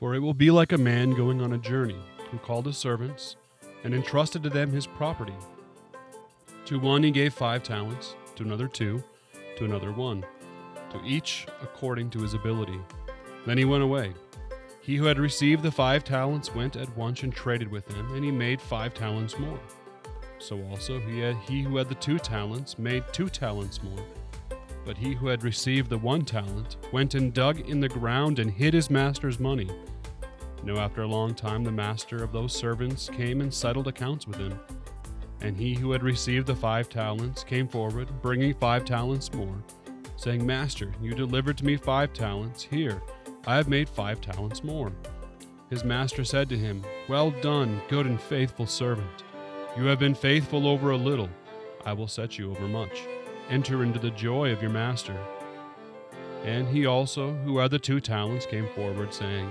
For it will be like a man going on a journey, who called his servants, and entrusted to them his property. To one he gave five talents, to another two, to another one, to each according to his ability. Then he went away. He who had received the five talents went at once and traded with them, and he made five talents more. So also he, had, he who had the two talents made two talents more. But he who had received the one talent went and dug in the ground and hid his master's money. Now, after a long time, the master of those servants came and settled accounts with him. And he who had received the five talents came forward, bringing five talents more, saying, Master, you delivered to me five talents. Here, I have made five talents more. His master said to him, Well done, good and faithful servant. You have been faithful over a little. I will set you over much. Enter into the joy of your master. And he also, who had the two talents, came forward, saying,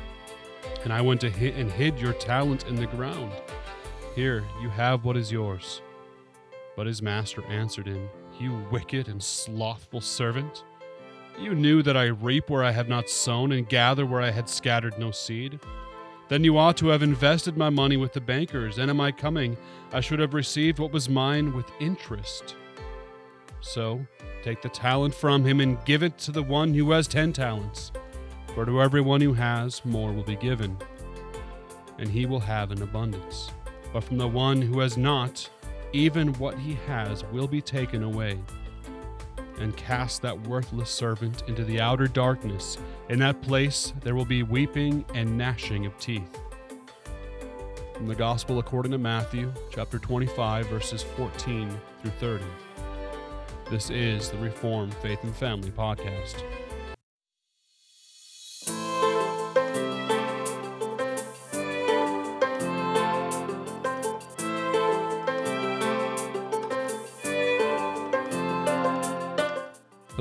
and I went to hit and hid your talent in the ground. Here, you have what is yours. But his master answered him, You wicked and slothful servant. You knew that I reap where I have not sown and gather where I had scattered no seed. Then you ought to have invested my money with the bankers, and at my coming I should have received what was mine with interest. So, take the talent from him and give it to the one who has ten talents. For to everyone who has, more will be given, and he will have an abundance. But from the one who has not, even what he has will be taken away. And cast that worthless servant into the outer darkness. In that place there will be weeping and gnashing of teeth. From the Gospel according to Matthew, chapter 25, verses 14 through 30. This is the Reformed Faith and Family Podcast.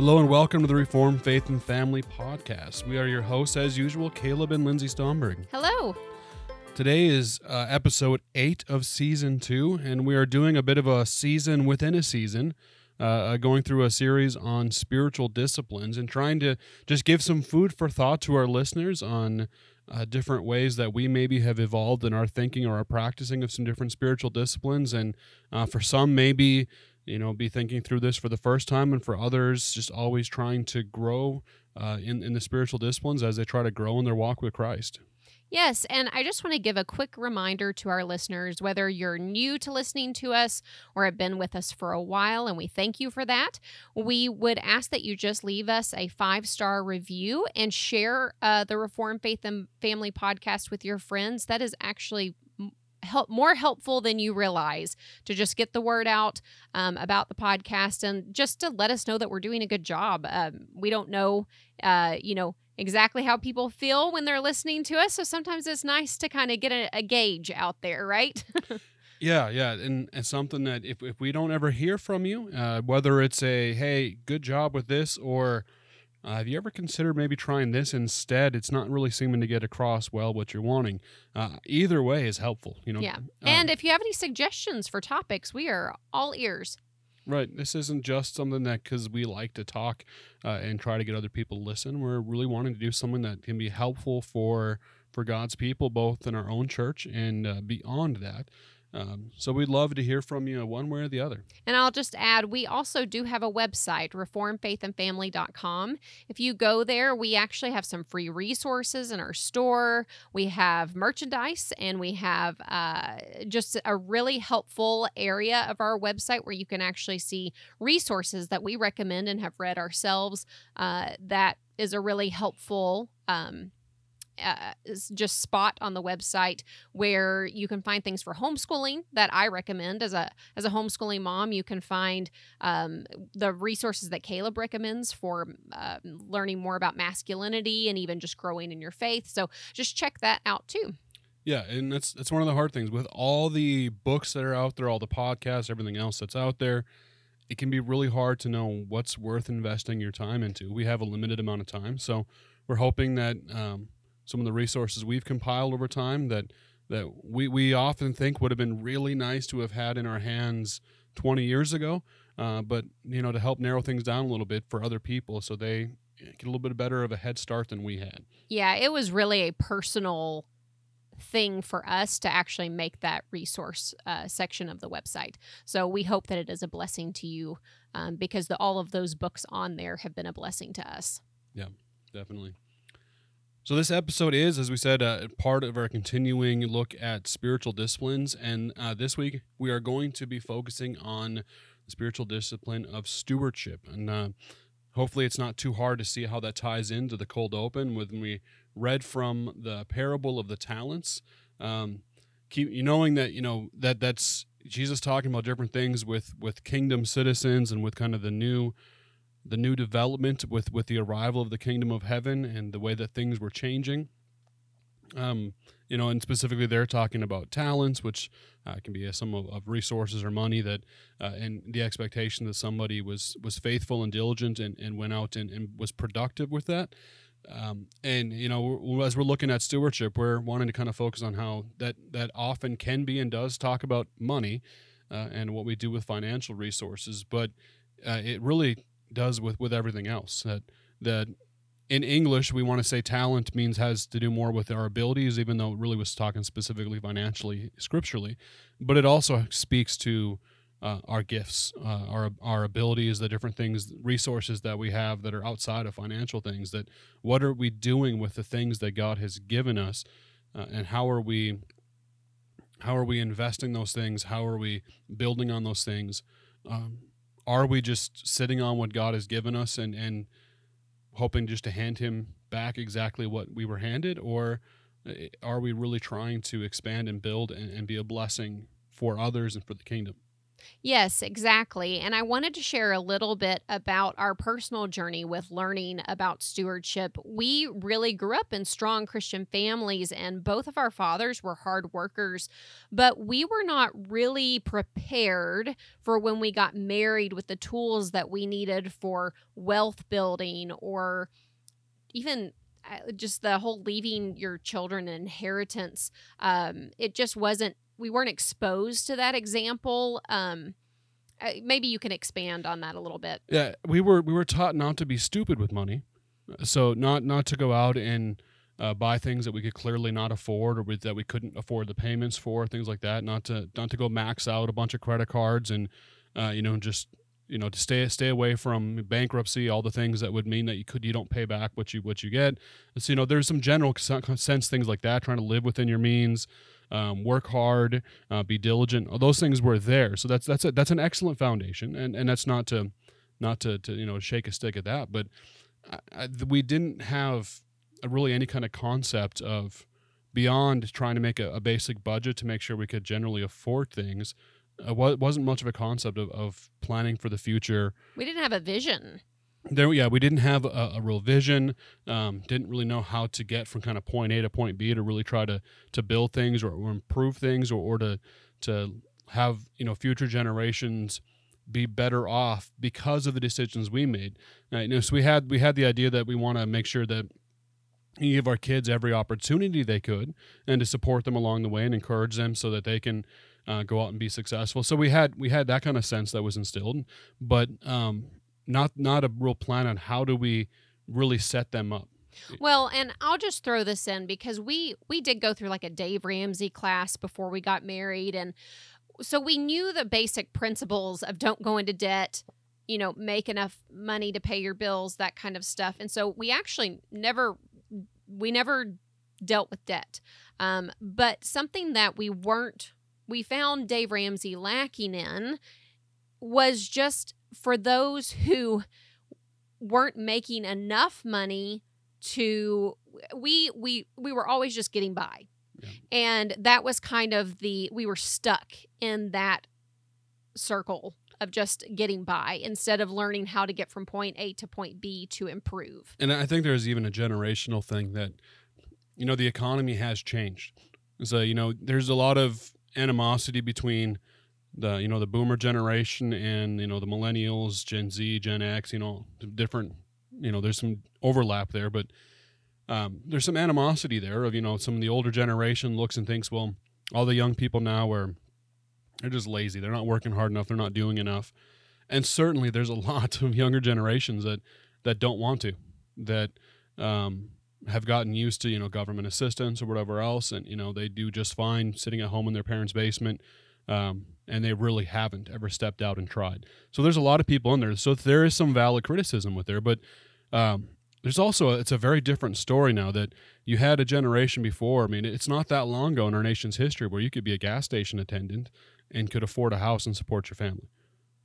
Hello and welcome to the Reformed Faith and Family Podcast. We are your hosts, as usual, Caleb and Lindsey Stomberg. Hello. Today is uh, episode eight of season two, and we are doing a bit of a season within a season, uh, uh, going through a series on spiritual disciplines and trying to just give some food for thought to our listeners on uh, different ways that we maybe have evolved in our thinking or our practicing of some different spiritual disciplines. And uh, for some, maybe you know be thinking through this for the first time and for others just always trying to grow uh, in, in the spiritual disciplines as they try to grow in their walk with christ Yes, and I just want to give a quick reminder to our listeners whether you're new to listening to us or have been with us for a while, and we thank you for that. We would ask that you just leave us a five star review and share uh, the Reformed Faith and Family podcast with your friends. That is actually help more helpful than you realize to just get the word out um, about the podcast and just to let us know that we're doing a good job. Um, we don't know, uh, you know, exactly how people feel when they're listening to us, so sometimes it's nice to kind of get a, a gauge out there, right? yeah, yeah, and, and something that if if we don't ever hear from you, uh, whether it's a hey, good job with this or uh, have you ever considered maybe trying this instead? It's not really seeming to get across well what you're wanting. Uh, either way is helpful, you know. Yeah. And if you have any suggestions for topics, we are all ears. Right. This isn't just something that because we like to talk uh, and try to get other people to listen. We're really wanting to do something that can be helpful for for God's people, both in our own church and uh, beyond that. Um, so we'd love to hear from you one way or the other. And I'll just add, we also do have a website, reformfaithandfamily.com. If you go there, we actually have some free resources in our store. We have merchandise and we have uh, just a really helpful area of our website where you can actually see resources that we recommend and have read ourselves. Uh, that is a really helpful um, uh, just spot on the website where you can find things for homeschooling that I recommend as a as a homeschooling mom. You can find um, the resources that Caleb recommends for uh, learning more about masculinity and even just growing in your faith. So just check that out too. Yeah, and that's that's one of the hard things with all the books that are out there, all the podcasts, everything else that's out there. It can be really hard to know what's worth investing your time into. We have a limited amount of time, so we're hoping that um, some of the resources we've compiled over time that that we we often think would have been really nice to have had in our hands 20 years ago, uh, but you know to help narrow things down a little bit for other people, so they get a little bit better of a head start than we had. Yeah, it was really a personal thing for us to actually make that resource uh, section of the website. So we hope that it is a blessing to you um, because the, all of those books on there have been a blessing to us. Yeah, definitely. So, this episode is, as we said, uh, part of our continuing look at spiritual disciplines. And uh, this week, we are going to be focusing on the spiritual discipline of stewardship. And uh, hopefully, it's not too hard to see how that ties into the cold open when we read from the parable of the talents. Um, keep knowing that you know that that's Jesus talking about different things with with kingdom citizens and with kind of the new the new development with with the arrival of the kingdom of heaven and the way that things were changing. Um you know and specifically they're talking about talents which uh, can be a sum of, of resources or money that uh, and the expectation that somebody was was faithful and diligent and, and went out and, and was productive with that. Um, and you know as we're looking at stewardship we're wanting to kind of focus on how that that often can be and does talk about money uh, and what we do with financial resources. But uh, it really does with with everything else that that in english we want to say talent means has to do more with our abilities even though it really was talking specifically financially scripturally but it also speaks to uh, our gifts uh, our our abilities the different things resources that we have that are outside of financial things that what are we doing with the things that god has given us uh, and how are we how are we investing those things? How are we building on those things? Um, are we just sitting on what God has given us and and hoping just to hand him back exactly what we were handed? Or eh, are we really trying to expand and build and, and be a blessing for others and for the kingdom Yes, exactly. And I wanted to share a little bit about our personal journey with learning about stewardship. We really grew up in strong Christian families, and both of our fathers were hard workers, but we were not really prepared for when we got married with the tools that we needed for wealth building or even uh, just the whole leaving your children an inheritance. Um, it just wasn't we weren't exposed to that example. Um, maybe you can expand on that a little bit. Yeah, we were we were taught not to be stupid with money, so not not to go out and uh, buy things that we could clearly not afford or that we couldn't afford the payments for, things like that. Not to not to go max out a bunch of credit cards and uh, you know just you know to stay stay away from bankruptcy, all the things that would mean that you could you don't pay back what you what you get. So you know there's some general sense things like that, trying to live within your means um, work hard, uh, be diligent. Those things were there. So that's that's a, that's an excellent foundation, and and that's not to not to, to you know shake a stick at that, but I, I, we didn't have really any kind of concept of beyond trying to make a, a, basic budget to make sure we could generally afford things. Uh, wasn't much of a concept of, of planning for the future. We didn't have a vision there yeah we didn't have a, a real vision um, didn't really know how to get from kind of point a to point b to really try to to build things or, or improve things or, or to to have you know future generations be better off because of the decisions we made. Uh, you know, so we had we had the idea that we want to make sure that we give our kids every opportunity they could and to support them along the way and encourage them so that they can uh, go out and be successful. So we had we had that kind of sense that was instilled but um, not not a real plan on how do we really set them up. Well, and I'll just throw this in because we we did go through like a Dave Ramsey class before we got married and so we knew the basic principles of don't go into debt, you know, make enough money to pay your bills, that kind of stuff. And so we actually never we never dealt with debt. Um, but something that we weren't we found Dave Ramsey lacking in was just for those who weren't making enough money to we we we were always just getting by yeah. and that was kind of the we were stuck in that circle of just getting by instead of learning how to get from point A to point B to improve. And I think there's even a generational thing that you know the economy has changed. So you know, there's a lot of animosity between the you know the boomer generation and you know the millennials, Gen Z, Gen X. You know, different. You know, there's some overlap there, but um, there's some animosity there of you know some of the older generation looks and thinks, well, all the young people now are they're just lazy. They're not working hard enough. They're not doing enough. And certainly, there's a lot of younger generations that that don't want to, that um, have gotten used to you know government assistance or whatever else, and you know they do just fine sitting at home in their parents' basement, um, and they really haven't ever stepped out and tried. So there's a lot of people in there. So there is some valid criticism with there, but um, there's also a, it's a very different story now that you had a generation before. I mean, it's not that long ago in our nation's history where you could be a gas station attendant and could afford a house and support your family.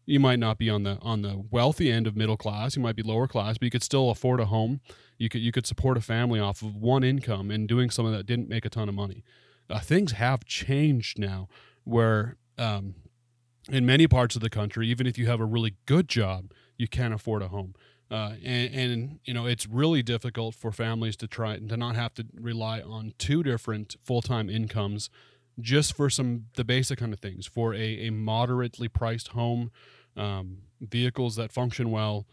You might not be on the on the wealthy end of middle class. You might be lower class, but you could still afford a home. You could you could support a family off of one income and doing something that didn't make a ton of money. Uh, things have changed now, where um, in many parts of the country, even if you have a really good job, you can't afford a home. Uh, and, and, you know it's really difficult for families to try to not have to rely on two different full-time incomes just for some the basic kind of things for a, a moderately priced home um, vehicles that function well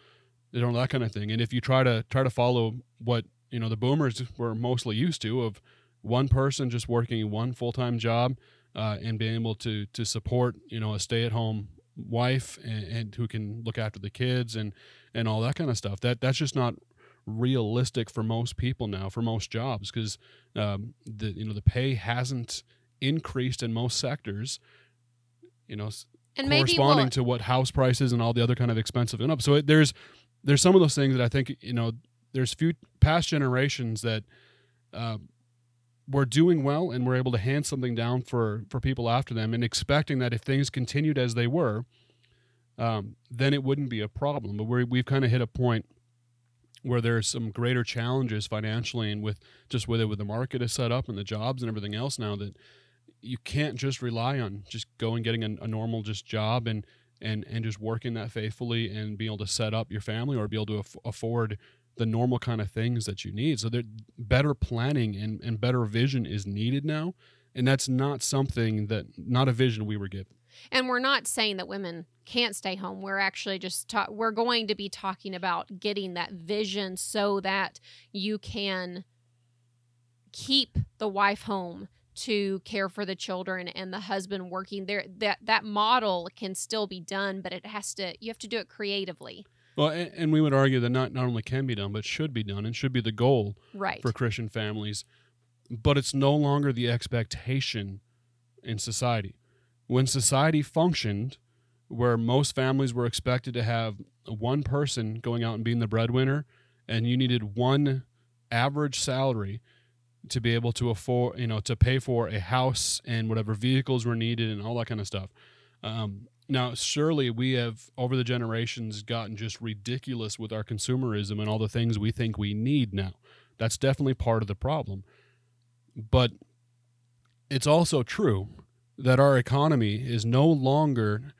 you know that kind of thing and if you try to try to follow what you know the boomers were mostly used to of one person just working one full-time job uh, and being able to to support you know a stay-at-home wife and, and who can look after the kids and and all that kind of stuff that that's just not realistic for most people now for most jobs because um, the you know the pay hasn't increased in most sectors, you know, and corresponding to what house prices and all the other kind of expensive and up. So it, there's there's some of those things that I think you know there's few past generations that uh, were doing well and were able to hand something down for for people after them and expecting that if things continued as they were, um, then it wouldn't be a problem. But we we've kind of hit a point where there's some greater challenges financially and with just with it with the market is set up and the jobs and everything else now that you can't just rely on just going getting a, a normal just job and and and just working that faithfully and being able to set up your family or be able to af- afford the normal kind of things that you need. So there better planning and, and better vision is needed now. And that's not something that not a vision we were given. And we're not saying that women can't stay home. We're actually just ta- we're going to be talking about getting that vision so that you can keep the wife home to care for the children and the husband working there that that model can still be done but it has to you have to do it creatively well and, and we would argue that not not only can be done but should be done and should be the goal right for christian families but it's no longer the expectation in society when society functioned where most families were expected to have one person going out and being the breadwinner and you needed one average salary to be able to afford, you know, to pay for a house and whatever vehicles were needed and all that kind of stuff. Um, now, surely we have over the generations gotten just ridiculous with our consumerism and all the things we think we need now. That's definitely part of the problem. But it's also true that our economy is no longer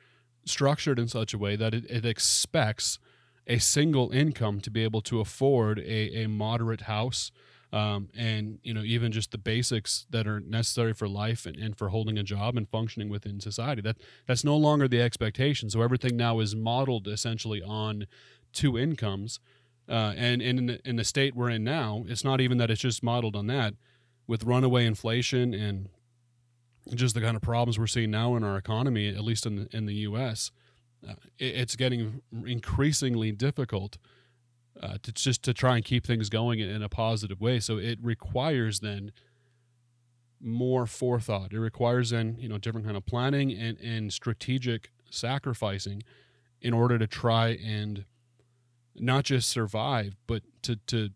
structured in such a way that it, it expects a single income to be able to afford a, a moderate house um, and you know even just the basics that are necessary for life and, and for holding a job and functioning within society that that's no longer the expectation. So everything now is modeled essentially on two incomes uh, and, and in, the, in the state we're in now it's not even that it's just modeled on that. With runaway inflation and just the kind of problems we're seeing now in our economy at least in the, in the us uh, it, it's getting increasingly difficult uh, to just to try and keep things going in, in a positive way. So it requires then more forethought. It requires then you know different kind of planning and and strategic sacrificing in order to try and not just survive, but to to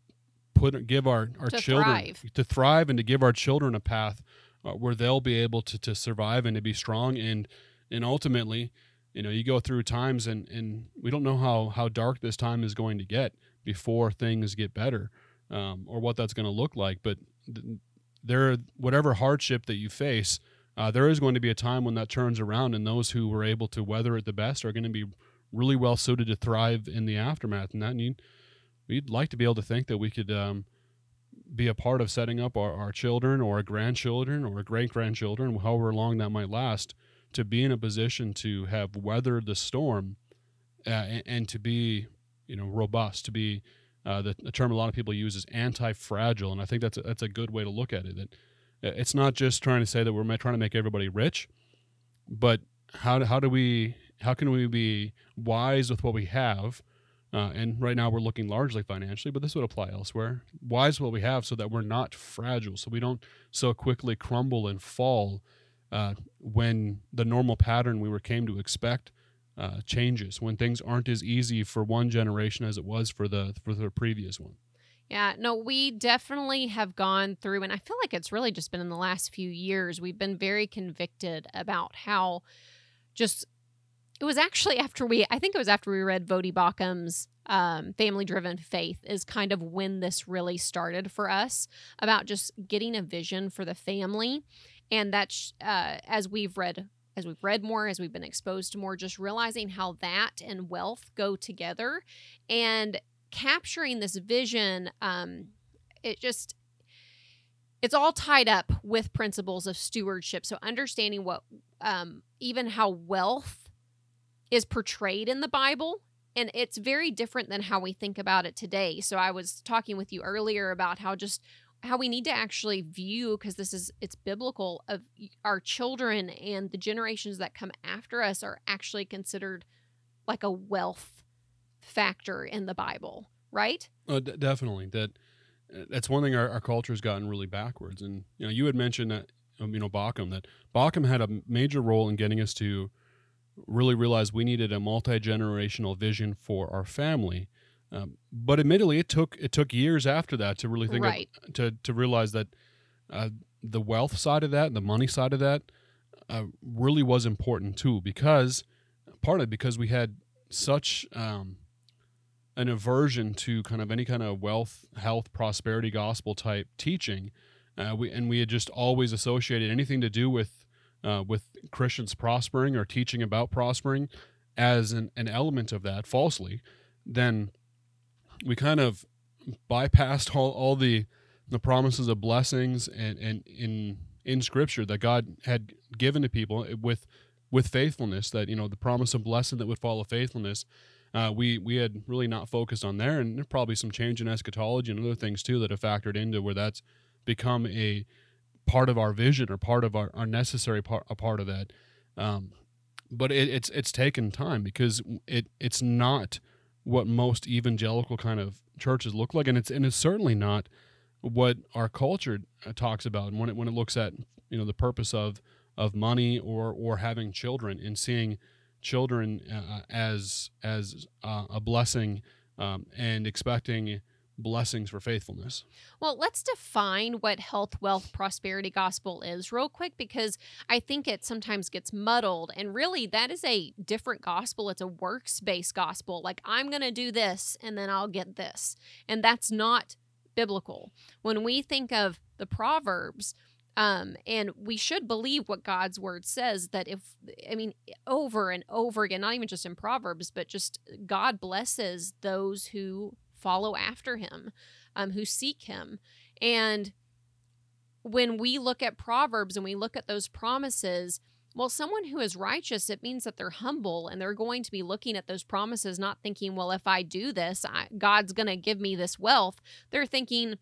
put give our our to children thrive. to thrive and to give our children a path uh, where they'll be able to to survive and to be strong and and ultimately you know you go through times and and we don't know how how dark this time is going to get before things get better um, or what that's going to look like. But there, whatever hardship that you face, uh, there is going to be a time when that turns around, and those who were able to weather it the best are going to be really well suited to thrive in the aftermath. And that need, we'd like to be able to think that we could um, be a part of setting up our, our children or our grandchildren or great grandchildren, however long that might last, to be in a position to have weathered the storm uh, and, and, to be, you know, robust, to be uh, the, the, term a lot of people use is anti-fragile, and I think that's a, that's a good way to look at it. That uh, it's not just trying to say that we're trying to make everybody rich, but how do, how do we how can we be wise with what we have? Uh, and right now we're looking largely financially, but this would apply elsewhere. Wise what we have so that we're not fragile, so we don't so quickly crumble and fall uh, when the normal pattern we were came to expect uh, changes, when things aren't as easy for one generation as it was for the for the previous one. Yeah, no, we definitely have gone through, and I feel like it's really just been in the last few years. We've been very convicted about how just it was actually after we, I think it was after we read Voddie Baucham's um, Family Driven Faith, is kind of when this really started for us about just getting a vision for the family. And that's uh, as we've read as we've read more, as we've been exposed to more, just realizing how that and wealth go together and capturing this vision. Um, it just, it's all tied up with principles of stewardship. So understanding what, um, even how wealth is portrayed in the Bible. And it's very different than how we think about it today. So I was talking with you earlier about how just how we need to actually view because this is it's biblical of our children and the generations that come after us are actually considered like a wealth factor in the bible right? Uh, d- definitely that uh, that's one thing our, our culture has gotten really backwards and you know you had mentioned that um, you know Baucham that Baucham had a major role in getting us to really realize we needed a multi-generational vision for our family um, but admittedly, it took it took years after that to really think right. of, to to realize that uh, the wealth side of that, and the money side of that, uh, really was important too. Because partly because we had such um, an aversion to kind of any kind of wealth, health, prosperity gospel type teaching, uh, we and we had just always associated anything to do with uh, with Christians prospering or teaching about prospering as an, an element of that falsely. Then we kind of bypassed all, all the the promises of blessings and, and in in scripture that God had given to people with with faithfulness that you know the promise of blessing that would follow faithfulness uh, we we had really not focused on there. And there's probably some change in eschatology and other things too that have factored into where that's become a part of our vision or part of our, our necessary part a part of that. Um, but it, it's it's taken time because it it's not what most evangelical kind of churches look like, and it's and it's certainly not what our culture uh, talks about. And when it when it looks at you know the purpose of of money or or having children and seeing children uh, as as uh, a blessing um, and expecting blessings for faithfulness. Well, let's define what health, wealth, prosperity gospel is real quick because I think it sometimes gets muddled. And really, that is a different gospel. It's a works based gospel. Like, I'm going to do this and then I'll get this. And that's not biblical. When we think of the Proverbs, um, and we should believe what God's word says that if, I mean, over and over again, not even just in Proverbs, but just God blesses those who follow after him, um, who seek him. And when we look at Proverbs and we look at those promises, well, someone who is righteous, it means that they're humble and they're going to be looking at those promises, not thinking, well, if I do this, I, God's going to give me this wealth. They're thinking,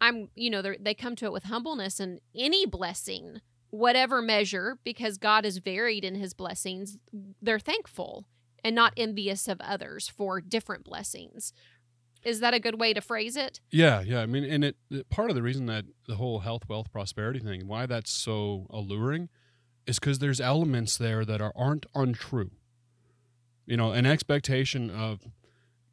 I'm, you know, they come to it with humbleness and any blessing, whatever measure, because God is varied in his blessings, they're thankful and not envious of others for different blessings. Is that a good way to phrase it? Yeah, yeah. I mean, and it part of the reason that the whole health, wealth, prosperity thing, why that's so alluring, is because there's elements there that are aren't untrue. You know, an expectation of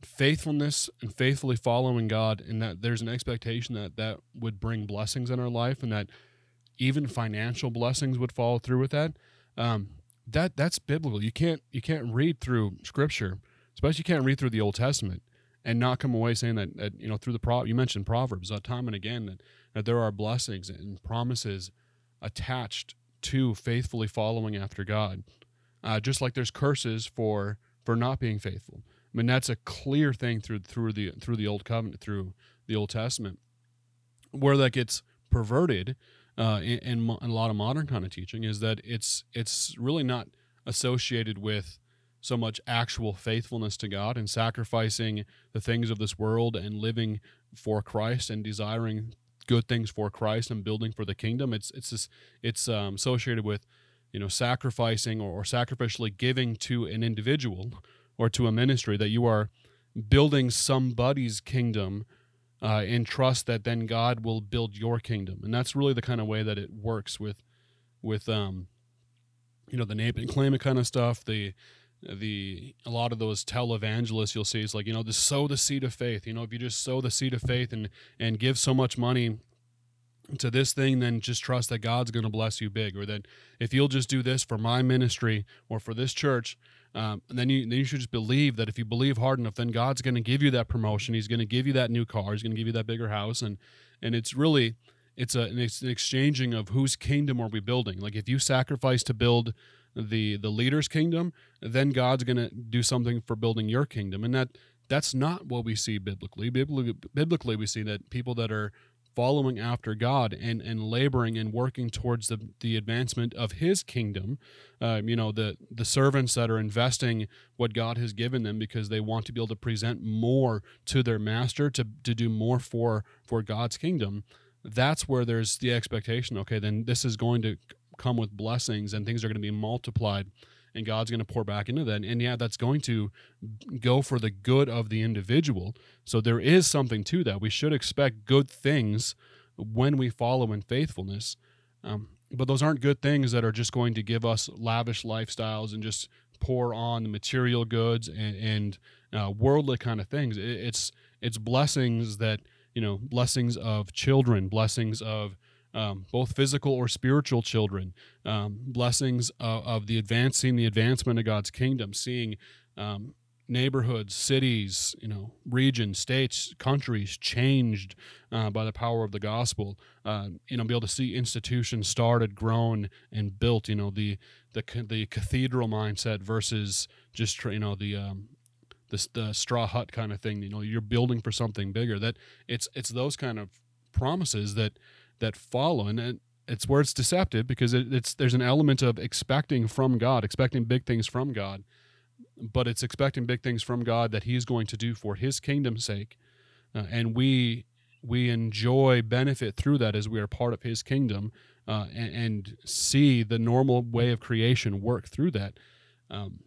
faithfulness and faithfully following God, and that there's an expectation that that would bring blessings in our life, and that even financial blessings would follow through with that. Um, that that's biblical. You can't you can't read through Scripture, especially you can't read through the Old Testament and not come away saying that, that you know through the pro you mentioned proverbs uh, time and again that, that there are blessings and promises attached to faithfully following after god. Uh, just like there's curses for for not being faithful. I mean that's a clear thing through through the through the old covenant through the old testament where that gets perverted uh, in, in, in a lot of modern kind of teaching is that it's it's really not associated with so much actual faithfulness to God and sacrificing the things of this world and living for Christ and desiring good things for Christ and building for the kingdom. It's it's just, it's um, associated with you know sacrificing or, or sacrificially giving to an individual or to a ministry that you are building somebody's kingdom uh, in trust that then God will build your kingdom, and that's really the kind of way that it works with with um you know the name and claim it kind of stuff the the a lot of those televangelists you'll see is like you know just sow the seed of faith. You know if you just sow the seed of faith and and give so much money to this thing then just trust that god's going to bless you big or that if you'll just do this for my ministry or for this church um, then you then you should just believe that if you believe hard enough then god's going to give you that promotion. He's going to give you that new car. He's going to give you that bigger house. And and it's really it's a it's an exchanging of whose kingdom are we building? Like if you sacrifice to build the the leader's kingdom, then God's going to do something for building your kingdom, and that that's not what we see biblically. Biblically, we see that people that are following after God and, and laboring and working towards the, the advancement of His kingdom. Um, you know, the, the servants that are investing what God has given them because they want to be able to present more to their master, to, to do more for, for God's kingdom. That's where there's the expectation, okay, then this is going to come with blessings and things are going to be multiplied and God's going to pour back into that. And yeah, that's going to go for the good of the individual. So there is something to that. We should expect good things when we follow in faithfulness. Um, but those aren't good things that are just going to give us lavish lifestyles and just pour on the material goods and, and uh, worldly kind of things. It, it's it's blessings that you know, blessings of children, blessings of um, both physical or spiritual children, um, blessings of, of, the advancing the advancement of God's kingdom, seeing um, neighborhoods, cities, you know, regions, states, countries changed uh, by the power of the gospel. Uh, you know, be able to see institutions started, grown, and built. You know, the the the cathedral mindset versus just you know the um, the, the straw hut kind of thing. You know, you're building for something bigger. That it's it's those kind of promises that that follow and it, it's where it's deceptive because it, it's there's an element of expecting from God, expecting big things from God, but it's expecting big things from God that He's going to do for His kingdom's sake, uh, and we we enjoy benefit through that as we are part of His kingdom, uh, and, and, see the normal way of creation work through that. Um,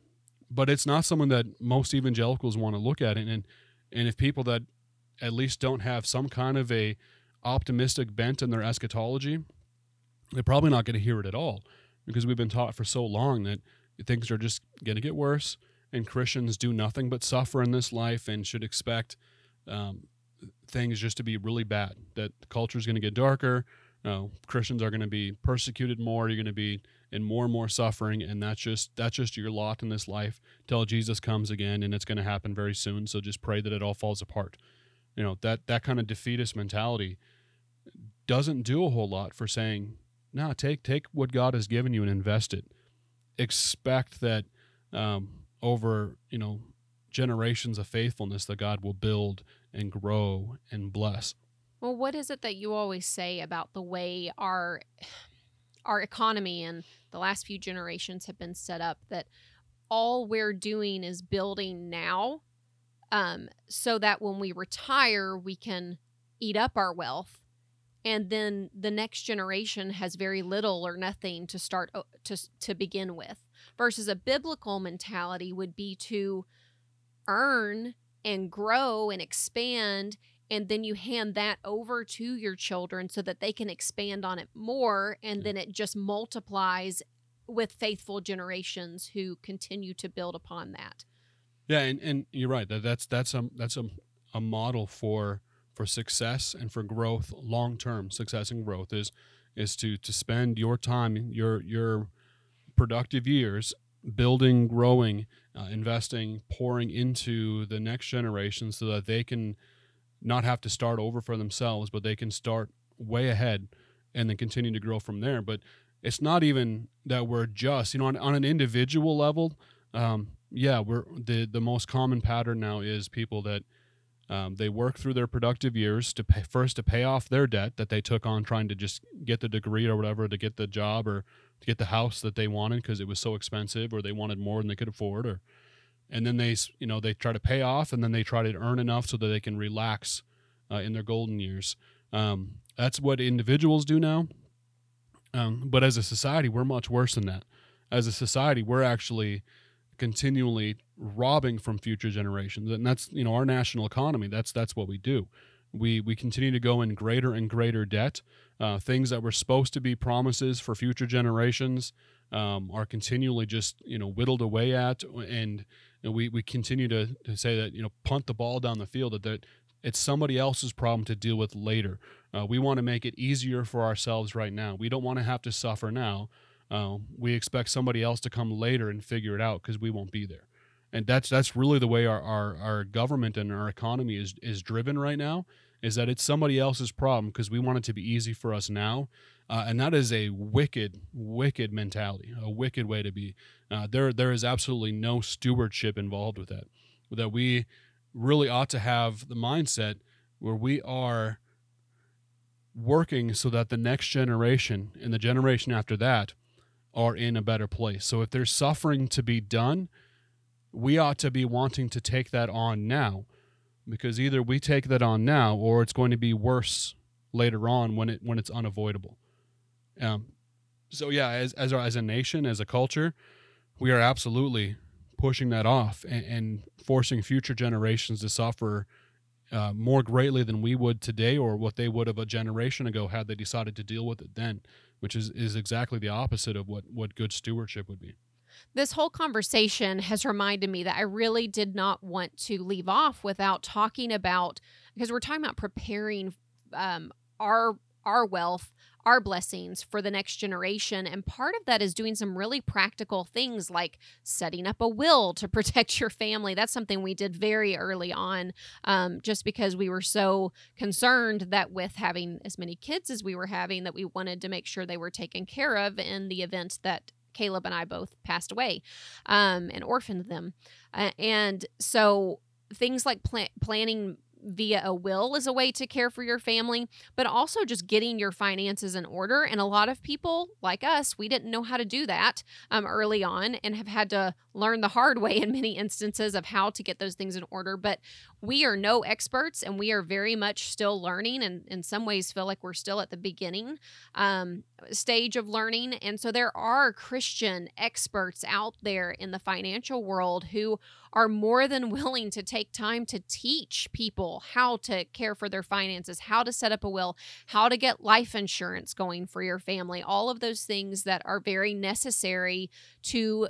but it's not someone that most evangelicals want to look at, and and, and if people that at least don't have some kind of a optimistic bent in their eschatology, they're probably not going to hear it at all because we've been taught for so long that things are just going to get worse and Christians do nothing but suffer in this life and should expect um, things just to be really bad. That the culture is going to get darker. Uh, Christians are going to be persecuted more. You're going to be in more and more suffering, and that's just that's just your lot in this life till Jesus comes again, and it's going to happen very soon. So just pray that it all falls apart. You know that that kind of defeatist mentality doesn't do a whole lot for saying, "No, nah, take take what God has given you and invest it." Expect that um, over you know generations of faithfulness that God will build and grow and bless. Well, what is it that you always say about the way our our economy and the last few generations have been set up that all we're doing is building now um, so that when we retire we can eat up our wealth and then the next generation has very little or nothing to start uh, to to begin with versus a biblical mentality would be to earn and grow and expand and then you hand that over to your children so that they can expand on it more and then it just multiplies with faithful generations who continue to build upon that. Yeah and, and you're right that that's that's a that's a, a model for for success and for growth, long term success and growth is is to to spend your time, your your productive years building, growing, uh, investing, pouring into the next generation so that they can not have to start over for themselves, but they can start way ahead and then continue to grow from there. But it's not even that we're just, you know, on, on an individual level. Um, yeah, we're the the most common pattern now is people that Um, they work through their productive years to pay, first to pay off their debt that they took on trying to just get the degree or whatever to get the job or to get the house that they wanted because it was so expensive or they wanted more than they could afford or and then they you know they try to pay off and then they try to earn enough so that they can relax uh, in their golden years. Um, that's what individuals do now. Um, but as a society we're much worse than that. As a society we're actually continually robbing from future generations. And that's you know our national economy. That's that's what we do. We we continue to go in greater and greater debt. Uh, things that were supposed to be promises for future generations um, are continually just you know whittled away at. And you know, we, we continue to, to say that you know punt the ball down the field that, that it's somebody else's problem to deal with later. Uh, we want to make it easier for ourselves right now. We don't want to have to suffer now uh, we expect somebody else to come later and figure it out because we won't be there. And that's that's really the way our, our, our government and our economy is is driven right now is that it's somebody else's problem because we want it to be easy for us now uh, and that is a wicked wicked mentality a wicked way to be. Uh, there there is absolutely no stewardship involved with that. That we really ought to have the mindset where we are working so that the next generation and the generation after that are in a better place. So if there's suffering to be done we ought to be wanting to take that on now. Because either we take that on now or it's going to be worse later on when it when it's unavoidable. Um, so yeah, as as our, as a nation, as a culture, we are absolutely pushing that off and, and forcing future generations to suffer uh, more greatly than we would today or what they would have a generation ago had they decided to deal with it then, which is is exactly the opposite of what what good stewardship would be. This whole conversation has reminded me that I really did not want to leave off without talking about because we're talking about preparing um, our our wealth our blessings for the next generation. And part of that is doing some really practical things like setting up a will to protect your family. That's something we did very early on, um, just because we were so concerned that with having as many kids as we were having, that we wanted to make sure they were taken care of in the event that Caleb and I both passed away um, and orphaned them. Uh, and so things like pl- planning via a will is a way to care for your family, but also just getting your finances in order. And a lot of people, like us, we didn't know how to do that um, early on and have had to learn the hard way in many instances of how to get those things in order. But we are no experts and we are very much still learning and in some ways feel like we're still at the beginning um, stage of learning. And so there are Christian experts out there in the financial world who are more than willing to take time to teach people how to care for their finances, how to set up a will, how to get life insurance going for your family, all of those things that are very necessary to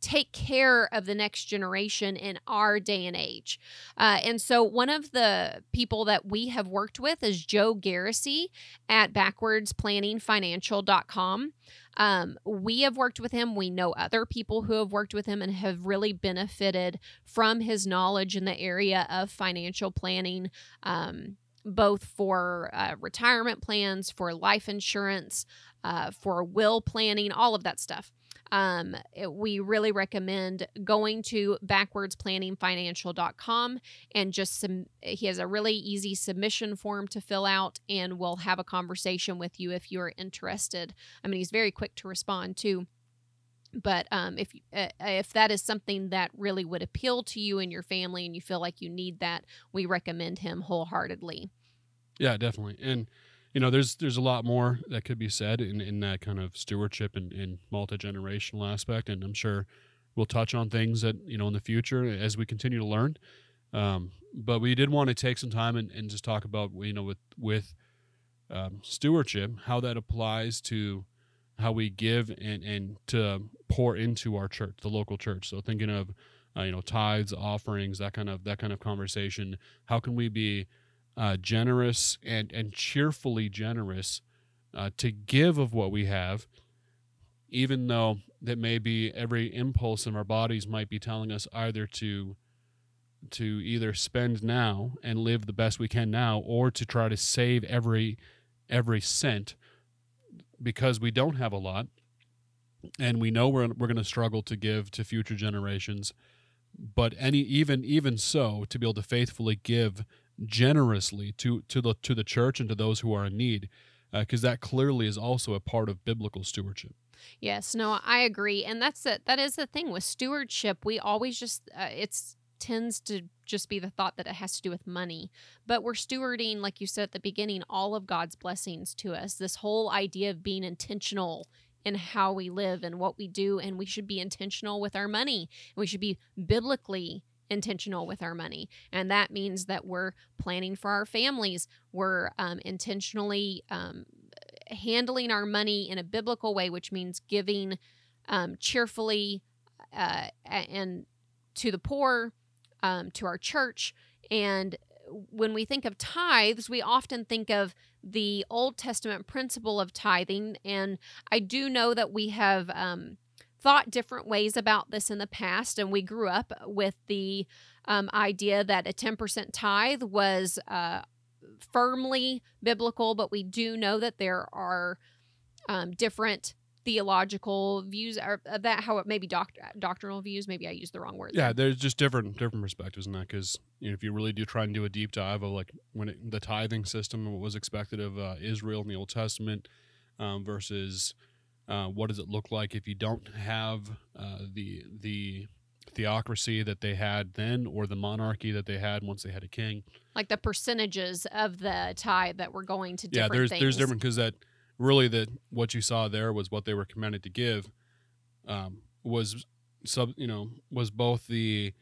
take care of the next generation in our day and age. Uh, and so, one of the people that we have worked with is Joe Garrissey at backwardsplanningfinancial.com. Um, we have worked with him. We know other people who have worked with him and have really benefited from his knowledge in the area of financial planning. Um, both for uh, retirement plans, for life insurance, uh, for will planning, all of that stuff um, it, we really recommend going to backwardsplanningfinancial.com and just some he has a really easy submission form to fill out and we'll have a conversation with you if you're interested. I mean he's very quick to respond too. But um, if uh, if that is something that really would appeal to you and your family and you feel like you need that we recommend him wholeheartedly. Yeah definitely. And you know, there's there's a lot more that could be said in, in that kind of stewardship and, and multi generational aspect, and I'm sure we'll touch on things that you know in the future as we continue to learn. Um, but we did want to take some time and, and just talk about you know with with um, stewardship how that applies to how we give and and to pour into our church, the local church. So thinking of uh, you know tithes, offerings, that kind of that kind of conversation. How can we be uh, generous and, and cheerfully generous uh, to give of what we have, even though that maybe every impulse in our bodies might be telling us either to to either spend now and live the best we can now or to try to save every every cent because we don't have a lot and we know we're, we're going to struggle to give to future generations. But any even even so, to be able to faithfully give generously to to the to the church and to those who are in need, because that clearly is also a part of biblical stewardship. Yes, no, I agree, and that's it. That is the thing with stewardship. We always just uh, it's tends to just be the thought that it has to do with money, but we're stewarding, like you said at the beginning, all of God's blessings to us. This whole idea of being intentional in how we live and what we do, and we should be intentional with our money. We should be biblically intentional with our money. And that means that we're planning for our families. We're um, intentionally um, handling our money in a biblical way, which means giving um, cheerfully uh, and to the poor, um, to our church. And when we think of tithes, we often think of the Old Testament principle of tithing. And I do know that we have um, thought different ways about this in the past. And we grew up with the um, idea that a 10% tithe was uh, firmly biblical, but we do know that there are um, different theological views of that how it maybe doct- doctrinal views maybe i used the wrong word yeah there. there's just different different perspectives in that because you know, if you really do try and do a deep dive of like when it, the tithing system what was expected of uh, israel in the old testament um, versus uh, what does it look like if you don't have uh, the the theocracy that they had then or the monarchy that they had once they had a king like the percentages of the tithe that were going to yeah there's things. there's different because that really that what you saw there was what they were commanded to give um, was sub you know was both the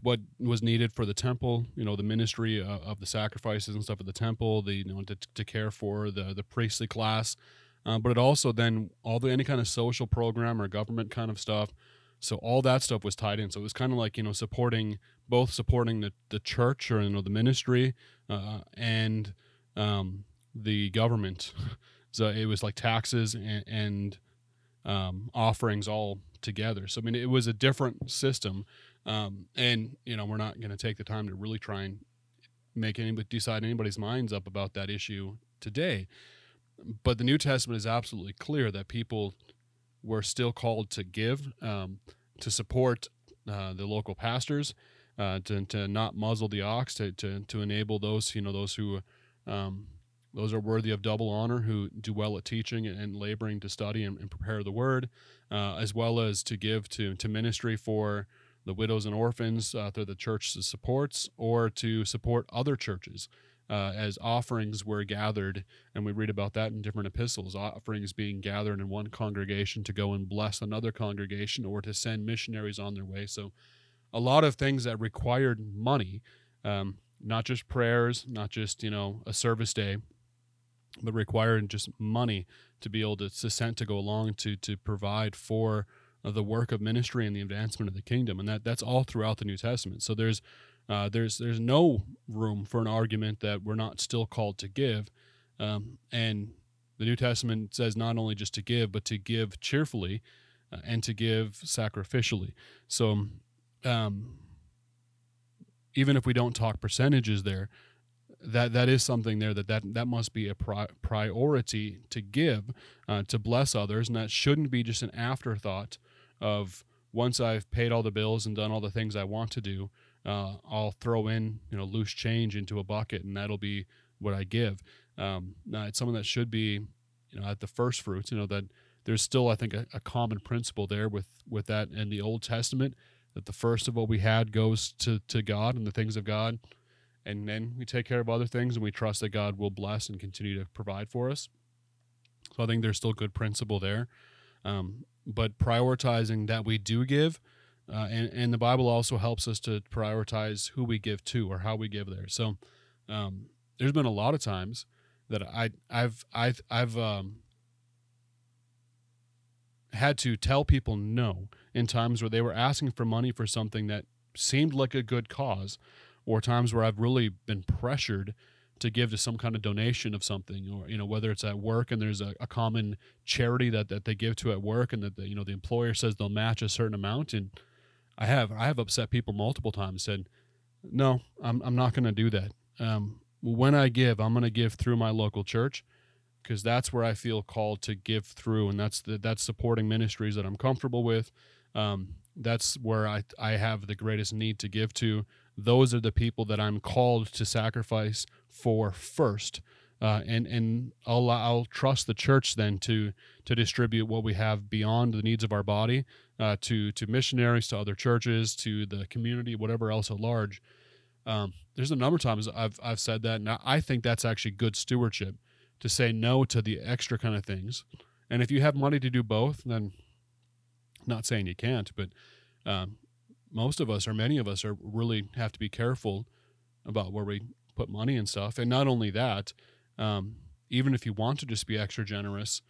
what was needed for the temple you know the ministry of, of the sacrifices and stuff at the temple the you know to, to care for the the priestly class uh, but it also then all the any kind of social program or government kind of stuff so all that stuff was tied in. So it was kind of like you know supporting both supporting the, the church or you know the ministry uh, and um, the government. so it was like taxes and, and um, offerings all together. So I mean it was a different system, um, and you know we're not going to take the time to really try and make anybody decide anybody's minds up about that issue today. But the New Testament is absolutely clear that people we're still called to give, um, to support uh, the local pastors, uh, to, to not muzzle the ox, to, to, to enable those, you know, those who, um, those are worthy of double honor, who do well at teaching and laboring to study and, and prepare the word, uh, as well as to give to, to ministry for the widows and orphans uh, through the church supports, or to support other churches uh, as offerings were gathered, and we read about that in different epistles offerings being gathered in one congregation to go and bless another congregation or to send missionaries on their way. So, a lot of things that required money, um, not just prayers, not just, you know, a service day, but required just money to be able to, to send to go along to, to provide for the work of ministry and the advancement of the kingdom. And that, that's all throughout the New Testament. So, there's uh, there's there's no room for an argument that we're not still called to give, um, and the New Testament says not only just to give, but to give cheerfully, uh, and to give sacrificially. So, um, even if we don't talk percentages there, that that is something there that that, that must be a pri- priority to give uh, to bless others, and that shouldn't be just an afterthought of once I've paid all the bills and done all the things I want to do, uh, I'll throw in you know loose change into a bucket, and that'll be what I give. Um, now it's something that should be you know at the first fruits. You know that there's still I think a, a common principle there with with that in the Old Testament that the first of what we had goes to to God and the things of God, and then we take care of other things, and we trust that God will bless and continue to provide for us. So I think there's still good principle there. Um, but prioritizing that we do give uh, and, and the Bible also helps us to prioritize who we give to or how we give there. So um, there's been a lot of times that I, I've, I've, I've um, had to tell people no in times where they were asking for money for something that seemed like a good cause, or times where I've really been pressured to give to some kind of donation of something or you know whether it's at work and there's a, a common charity that, that they give to at work and that the, you know the employer says they'll match a certain amount and I have I have upset people multiple times. Said, no, I'm I'm not going to do that. Um, when I give, I'm going to give through my local church because that's where I feel called to give through, and that's the, that's supporting ministries that I'm comfortable with, Um, that's where I I have the greatest need to give to. Those are the people that I'm called to sacrifice for first. Uh, and and I'll I'll trust the church then to to distribute what we have beyond the needs of our body uh, to to missionaries, to other churches, to the community, whatever else at large. Um, there's a number of times I've I've said that, and I think that's actually good stewardship to say no to the extra kind of things. And if you have money to do both, then not saying you can't, but um, most of us or many of us are really have to be careful about where we put money and stuff. And not only that, um, even if you want to just be extra generous,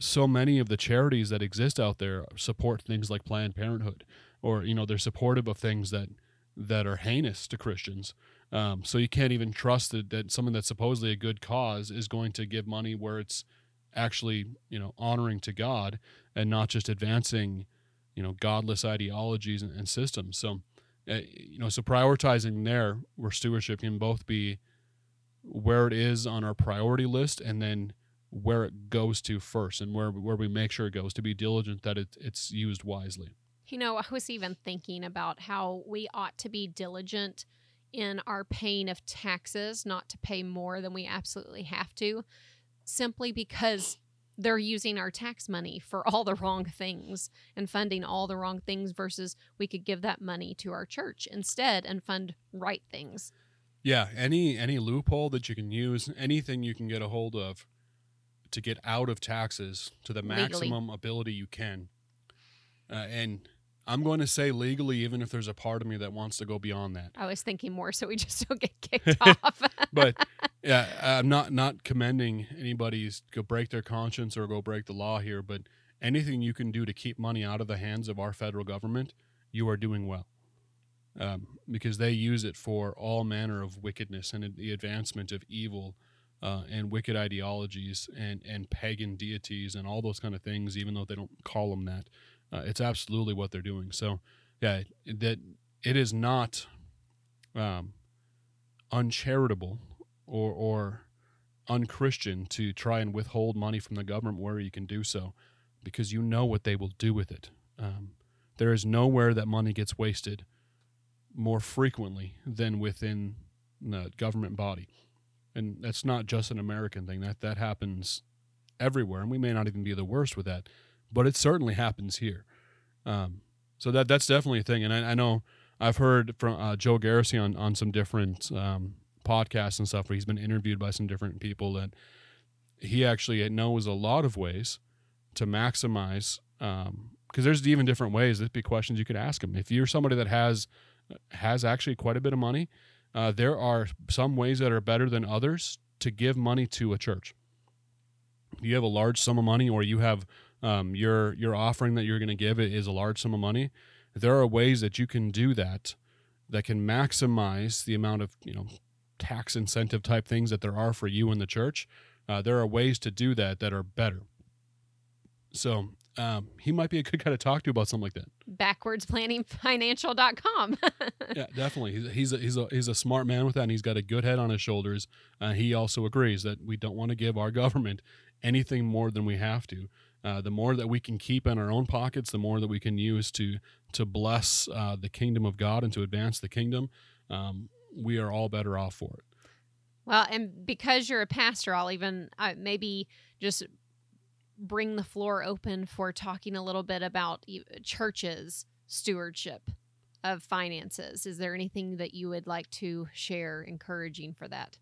so many of the charities that exist out there support things like Planned Parenthood, or you know they're supportive of things that that are heinous to Christians. Um, so you can't even trust that, that someone that's supposedly a good cause is going to give money where it's actually you know honoring to God and not just advancing you know godless ideologies and, and systems. So uh, you know so prioritizing there where stewardship can both be where it is on our priority list and then where it goes to first and where where we make sure it goes to be diligent that it, it's used wisely. You know, I was even thinking about how we ought to be diligent in our paying of taxes, not to pay more than we absolutely have to, simply because they're using our tax money for all the wrong things and funding all the wrong things versus we could give that money to our church instead and fund right things. Yeah, any any loophole that you can use, anything you can get a hold of to get out of taxes to the Legally. maximum ability you can. Uh, and I'm going to say legally, even if there's a part of me that wants to go beyond that. I was thinking more so we just don't get kicked off. But yeah, I'm not not commending anybody's go break their conscience or go break the law here. But anything you can do to keep money out of the hands of our federal government, you are doing well. Um, because they use it for all manner of wickedness and the advancement of evil uh, and wicked ideologies and, and pagan deities and all those kind of things, even though they don't call them that. Uh, it's absolutely what they're doing. So, yeah, that it is not um, uncharitable or, or unchristian to try and withhold money from the government where you can do so because you know what they will do with it. Um, there is nowhere that money gets wasted more frequently than within the government body. And that's not just an American thing. That that happens everywhere, and we may not even be the worst with that, but it certainly happens here. Um, so that that's definitely a thing. And I, I know I've heard from uh, Joe Garrissey on on some different um, podcasts and stuff where he's been interviewed by some different people that he actually knows a lot of ways to maximize. Because there's even different ways. There'd be questions you could ask him. If you're somebody that has has actually quite a bit of money, uh, there are some ways that are better than others to give money to a church. You have a large sum of money, or you have um, your your offering that you're going to give it is a large sum of money. There are ways that you can do that that can maximize the amount of you know tax incentive type things that there are for you in the church. Uh, there are ways to do that that are better. So um, he might be a good guy to talk to about something like that. Backwardsplanningfinancial.com. yeah, definitely. He's he's a, he's a he's a smart man with that, and he's got a good head on his shoulders. Uh, he also agrees that we don't want to give our government anything more than we have to. Uh, the more that we can keep in our own pockets, the more that we can use to to bless uh, the kingdom of God and to advance the kingdom. Um, we are all better off for it. Well, and because you're a pastor, I'll even uh, maybe just bring the floor open for talking a little bit about churches' stewardship of finances. Is there anything that you would like to share encouraging for that?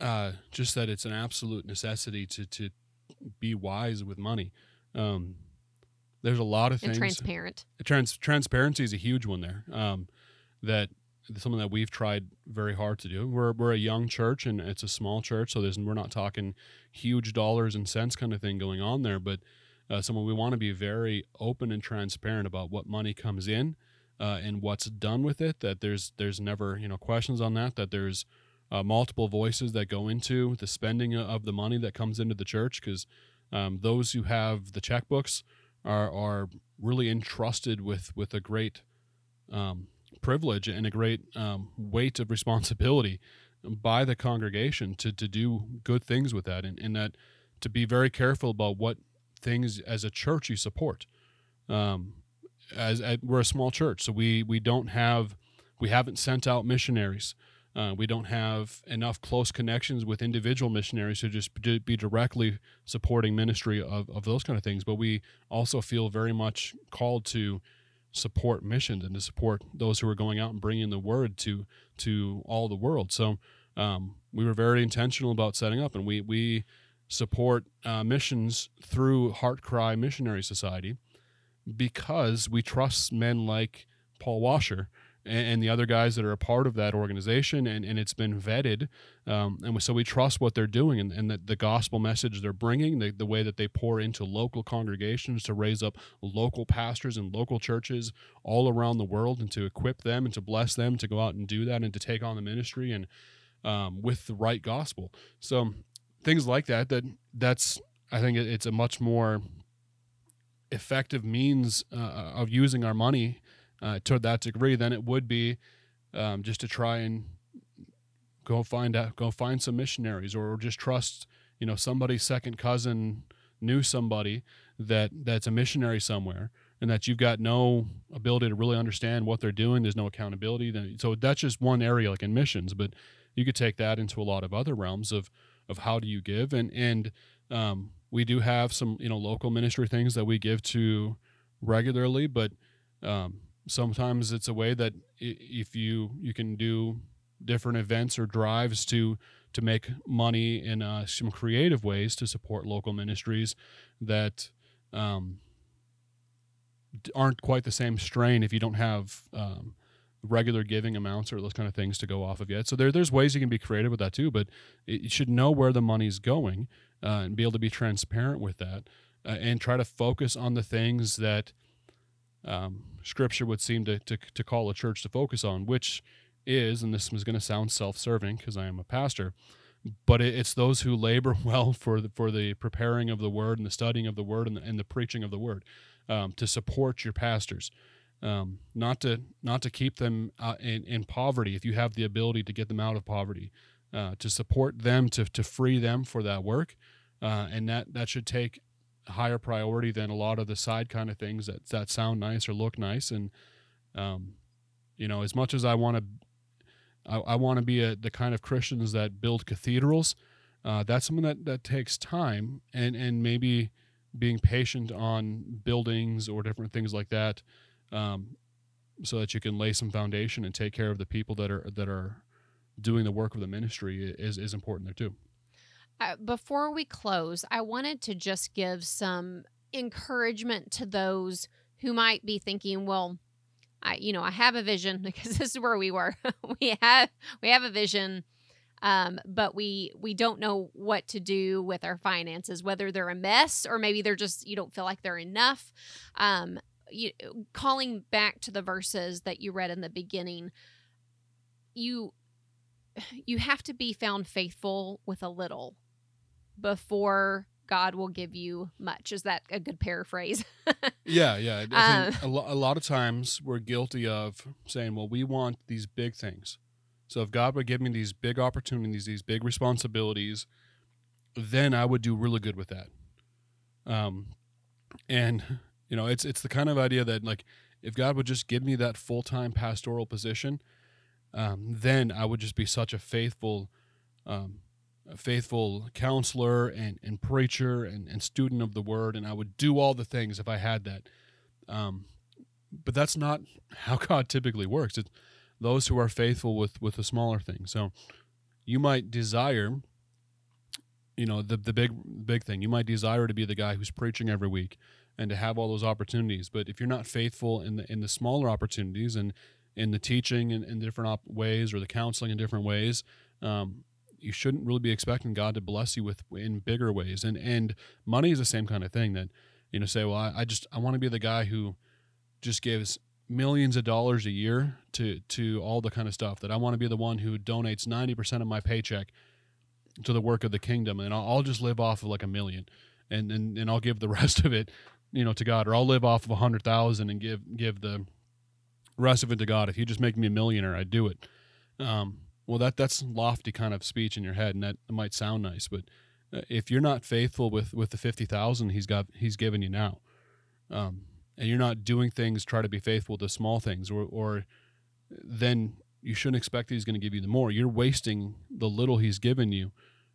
Uh, just that it's an absolute necessity to to be wise with money. Um, there's a lot of And things. transparent. Trans- transparency is a huge one there. Um, that something that we've tried very hard to do. We're we're a young church and it's a small church, so there's we're not talking huge dollars and cents kind of thing going on there, but uh, someone we want to be very open and transparent about what money comes in uh, and what's done with it. That there's there's never you know questions on that. That there's uh, multiple voices that go into the spending of the money that comes into the church because um, those who have the checkbooks are are really entrusted with with a great um, privilege and a great um, weight of responsibility by the congregation to, to do good things with that and, and that to be very careful about what things as a church you support Um, as, as we're a small church, so we we don't have we haven't sent out missionaries. Uh, we don't have enough close connections with individual missionaries to just be directly supporting ministry of, of those kind of things. But we also feel very much called to support missions and to support those who are going out and bringing the word to to all the world. So um, we were very intentional about setting up, and we we support uh, missions through HeartCry Missionary Society because we trust men like Paul Washer and, and, the other guys that are a part of that organization, and, and it's been vetted. Um, and so we trust what they're doing and, and the, the gospel message they're bringing, the, the way that they pour into local congregations to raise up local pastors and local churches all around the world and to equip them and to bless them to go out and do that and to take on the ministry and um, with the right gospel. So things like that, that that's, I think it's a much more effective means uh, of using our money uh, to that degree than it would be um, just to try and go find out, go find some missionaries, or just trust you know somebody's second cousin knew somebody that that's a missionary somewhere and that you've got no ability to really understand what they're doing. There's no accountability. So that's just one area like in missions but you could take that into a lot of other realms of of how do you give? And and um, we do have some you know local ministry things that we give to regularly but um, sometimes it's a way that if you you can do different events or drives to to make money in uh, some creative ways to support local ministries that um, aren't quite the same strain if you don't have um, regular giving amounts or those kind of things to go off of yet. So there, there's ways you can be creative with that too, but you should know where the money's going uh, and be able to be transparent with that uh, and try to focus on the things that um, Scripture would seem to, to, to call a church to focus on, which is, and this is going to sound self-serving because I am a pastor, but it, it's those who labor well for the, for the preparing of the word and the studying of the word and the, and the preaching of the word um, to support your pastors. Um, not to not to keep them uh, in, in poverty if you have the ability to get them out of poverty, uh, to support them to, to free them for that work, uh, and that that should take higher priority than a lot of the side kind of things that that sound nice or look nice. And um, you know, as much as I want to, I, I want to be a, the kind of Christians that build cathedrals. Uh, that's something that that takes time and and maybe being patient on buildings or different things like that, um, so that you can lay some foundation and take care of the people that are that are doing the work of the ministry is is important there too. Before we close, I wanted to just give some encouragement to those who might be thinking, well, I you know, I have a vision because this is where we were. we have we have a vision um, but we we don't know what to do with our finances whether they're a mess or maybe they're just you don't feel like they're enough um, you, calling back to the verses that you read in the beginning you you have to be found faithful with a little before God will give you much. Is that a good paraphrase? yeah, yeah. I think um, a, lo- a lot of times we're guilty of saying, well, we want these big things. So if God would give me these big opportunities, these big responsibilities, then I would do really good with that. Um, and you know, it's it's the kind of idea that like if God would just give me that full time pastoral position, um, then I would just be such a faithful um, faithful counselor and, and preacher and, and student of the word, and I would do all the things if I had that. Um, but that's not how God typically works. It's those who are faithful with, with the smaller things. So you might desire, you know, the, the big big thing. You might desire to be the guy who's preaching every week and to have all those opportunities. But if you're not faithful in the in the smaller opportunities and in the teaching in, in different op- ways or the counseling in different ways, um, you shouldn't really be expecting God to bless you with in bigger ways. And and money is the same kind of thing that you know say, well, I, I just I want to be the guy who just gives millions of dollars a year to to all the kind of stuff that I want to be the one who donates 90% of my paycheck to the work of the kingdom and I'll, I'll just live off of like a million. And, and and I'll give the rest of it you know to God or I'll live off of a hundred thousand and give give the rest of it to God. If you just make me a millionaire I'd do it. Um, well, that that's lofty kind of speech in your head, and that might sound nice, but uh, if you're not faithful with with the fifty thousand he's got he's given you now, um, and you're not doing things try to be faithful to small things or or then you shouldn't expect he's going to give you the more. You're wasting the little he's given you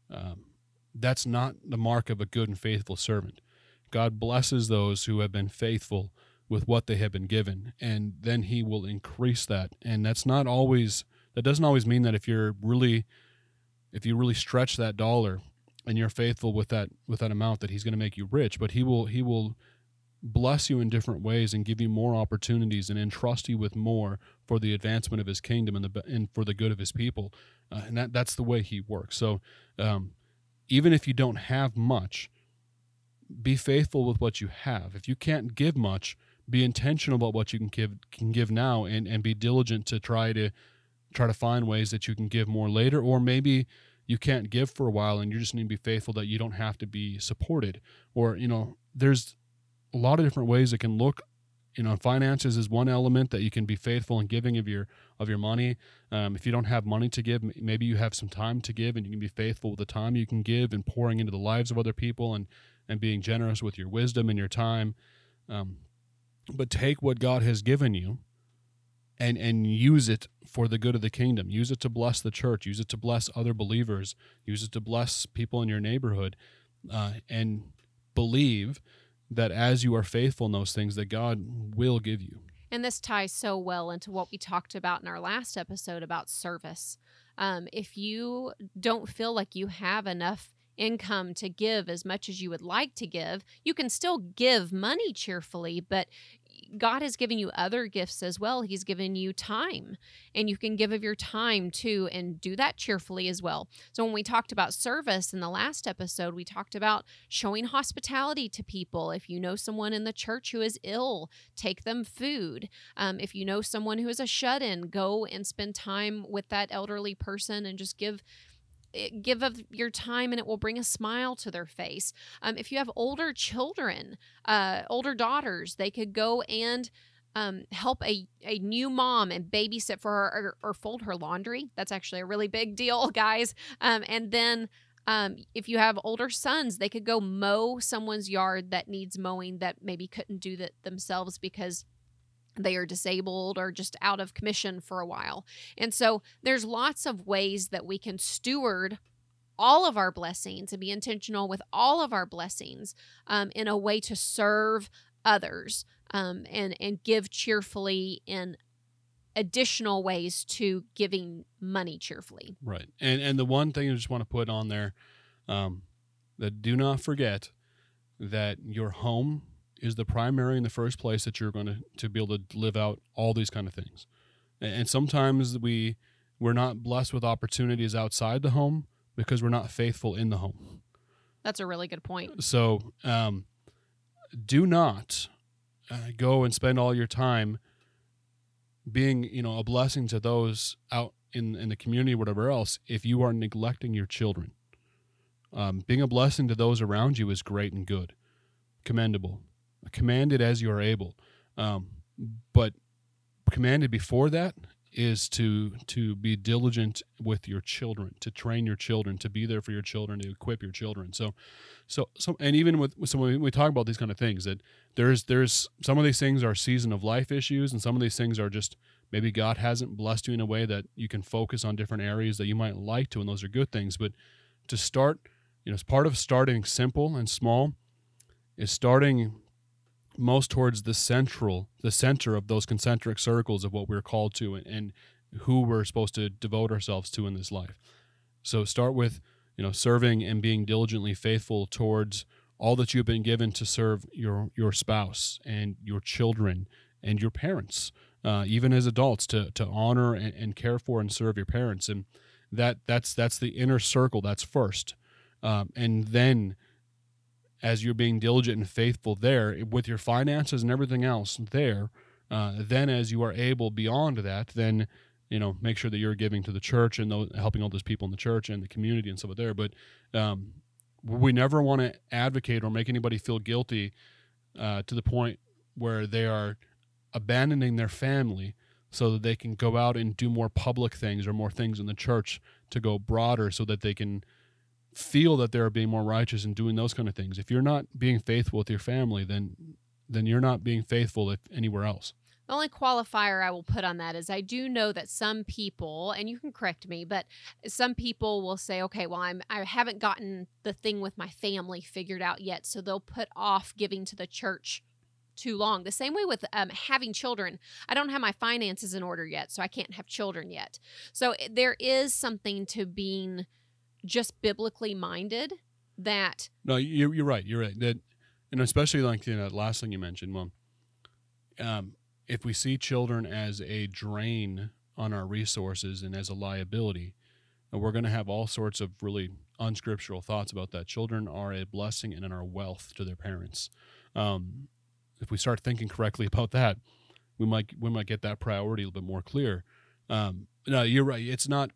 um, that's not the mark of a good and faithful servant. God blesses those who have been faithful with what they have been given and then he will increase that and that's not always that doesn't always mean that if you're really if you really stretch that dollar and you're faithful with that with that amount that he's going to make you rich. But he will he will bless you in different ways and give you more opportunities and entrust you with more for the advancement of his kingdom and the and for the good of his people. Uh, and that that's the way he works. So um, even if you don't have much be faithful with what you have. If you can't give much be intentional about what you can give can give now and and be diligent to try to try to find ways that you can give more later or maybe you can't give for a while and you just need to be faithful that you don't have to be supported. Or you know there's a lot of different ways it can look. You know finances is one element that you can be faithful in giving of your of your money. Um, if you don't have money to give maybe you have some time to give and you can be faithful with the time you can give and pouring into the lives of other people and and being generous with your wisdom and your time. Um, but take what god has given you and and use it for the good of the kingdom. Use it to bless the church. Use it to bless other believers. Use it to bless people in your neighborhood uh, and believe that as you are faithful in those things that god will give you. And this ties so well into what we talked about in our last episode about service. Um, if you don't feel like you have enough income to give as much as you would like to give. You can still give money cheerfully, but God has given you other gifts as well. He's given you time, and you can give of your time too and do that cheerfully as well. So, when we talked about service in the last episode, we talked about showing hospitality to people. If you know someone in the church who is ill, take them food. Um, if you know someone who is a shut in, go and spend time with that elderly person and just give give of your time and it will bring a smile to their face. Um, if you have older children, uh, older daughters, they could go and um, help a, a new mom and babysit for her or, or, fold her laundry. That's actually a really big deal, guys. Um, and then um, if you have older sons, they could go mow someone's yard that needs mowing that maybe couldn't do that themselves because they are disabled or just out of commission for a while. And so there's lots of ways that we can steward all of our blessings and be intentional with all of our blessings um, in a way to serve others um, and and give cheerfully in additional ways to giving money cheerfully. Right. And and the one thing I just want to put on there um, that do not forget that your home is the primary in the first place that you're going to, to be able to live out all these kind of things. And sometimes we we're not blessed with opportunities outside the home because we're not faithful in the home. That's a really good point. So, um, do not uh, go and spend all your time being, you know, a blessing to those out in in the community, whatever else, if you are neglecting your children. Um, being a blessing to those around you is great and good, commendable commanded as you are able. Um, but commanded before that is to to be diligent with your children, to train your children, to be there for your children, to equip your children. So, so so, and even with, some when we talk about these kind of things, that there's there's some of these things are season of life issues, and some of these things are just maybe God hasn't blessed you in a way that you can focus on different areas that you might like to, and those are good things. But to start, you know, as part of starting simple and small, is starting most towards the central the center of those concentric circles of what we're called to and, and who we're supposed to devote ourselves to in this life. So start with you know serving and being diligently faithful towards all that you've been given to serve your your spouse and your children and your parents uh, even as adults to to honor and, and, care for and serve your parents. And that that's that's the inner circle that's first. Um, and then as you're being diligent and faithful there with your finances and everything else there, uh, then as you are able beyond that, then you know make sure that you're giving to the church and those, helping all those people in the church and the community and stuff there. But um, we never want to advocate or make anybody feel guilty uh, to the point where they are abandoning their family so that they can go out and do more public things or more things in the church to go broader so that they can feel that they're being more righteous and doing those kind of things. If you're not being faithful with your family, then then you're not being faithful if anywhere else. The only qualifier I will put on that is I do know that some people, and you can correct me, but some people will say, okay, well, I'm I haven't gotten the thing with my family figured out yet, so they'll put off giving to the church too long. The same way with um, having children. I don't have my finances in order yet, so I can't have children yet. So eh, there is something to being just biblically minded that No, you're you're right. You're right. That and especially like you know, last thing you mentioned. Well, um, if we see children as a drain on our resources and as a liability, uh, we're going to have all sorts of really unscriptural thoughts about that. Children are a blessing and are wealth to their parents. Um, if we start thinking correctly about that, we might we might get that priority a little bit more clear. Um, no, you're right. It's not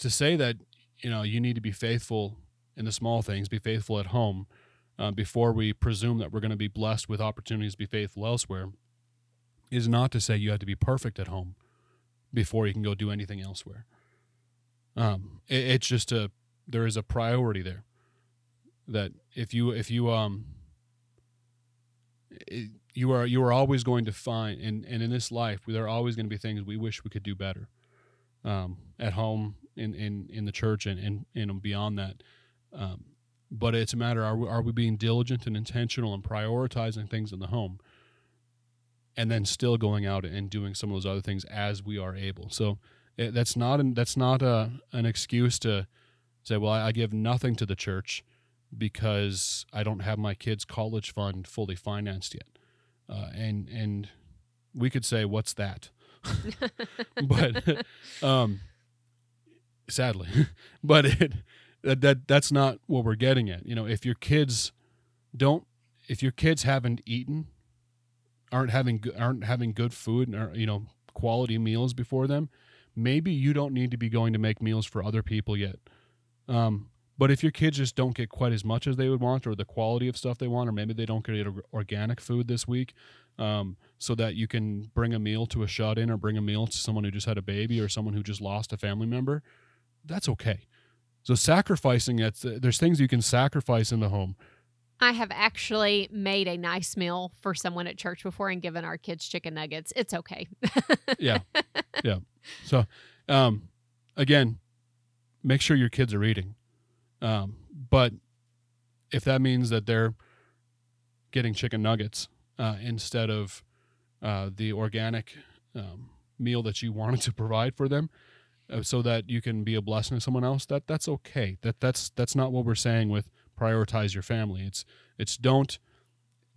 to say that you know you need to be faithful in the small things, be faithful at home, uh, before we presume that we're going to be blessed with opportunities to be faithful elsewhere. Is not to say you have to be perfect at home before you can go do anything elsewhere. Um, it, it's just a there is a priority there that if you if you um it, you are you are always going to find and and in this life there are always going to be things we wish we could do better um, at home in, in in the church and and, and beyond that um, but it's a matter are we, are we being diligent and intentional and prioritizing things in the home and then still going out and doing some of those other things as we are able so it, that's not an, that's not a, an excuse to say well I, I give nothing to the church because I don't have my kids' college fund fully financed yet. Uh, and and we could say, what's that? but um, sadly, but it that, that that's not what we're getting at. You know, if your kids don't, if your kids haven't eaten, aren't having aren't having good food and you know quality meals before them, maybe you don't need to be going to make meals for other people yet. Um, but if your kids just don't get quite as much as they would want, or the quality of stuff they want, or maybe they don't get organic food this week, um, so that you can bring a meal to a shut in or bring a meal to someone who just had a baby or someone who just lost a family member, that's okay. So sacrificing it, there's things you can sacrifice in the home. I have actually made a nice meal for someone at church before and given our kids chicken nuggets. It's okay. yeah. Yeah. So, um, again, make sure your kids are eating. Um, but if that means that they're getting chicken nuggets uh, instead of uh, the organic um, meal that you wanted to provide for them, so that you can be a blessing to someone else, that that's okay. That that's that's not what we're saying with prioritize your family. It's it's don't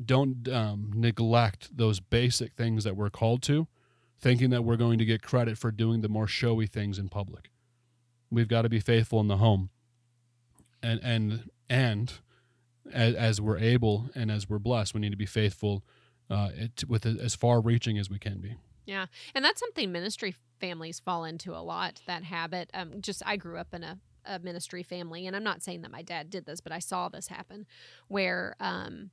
don't um, neglect those basic things that we're called to, thinking that we're going to get credit for doing the more showy things in public. We've got to be faithful in the home and and and as, as we're able and as we're blessed, we need to be faithful uh, it, with as far reaching as we can be. Yeah, and that's something ministry families fall into a lot. That habit. Um, just I grew up in a, a ministry family, and I'm not saying that my dad did this, but I saw this happen, where um,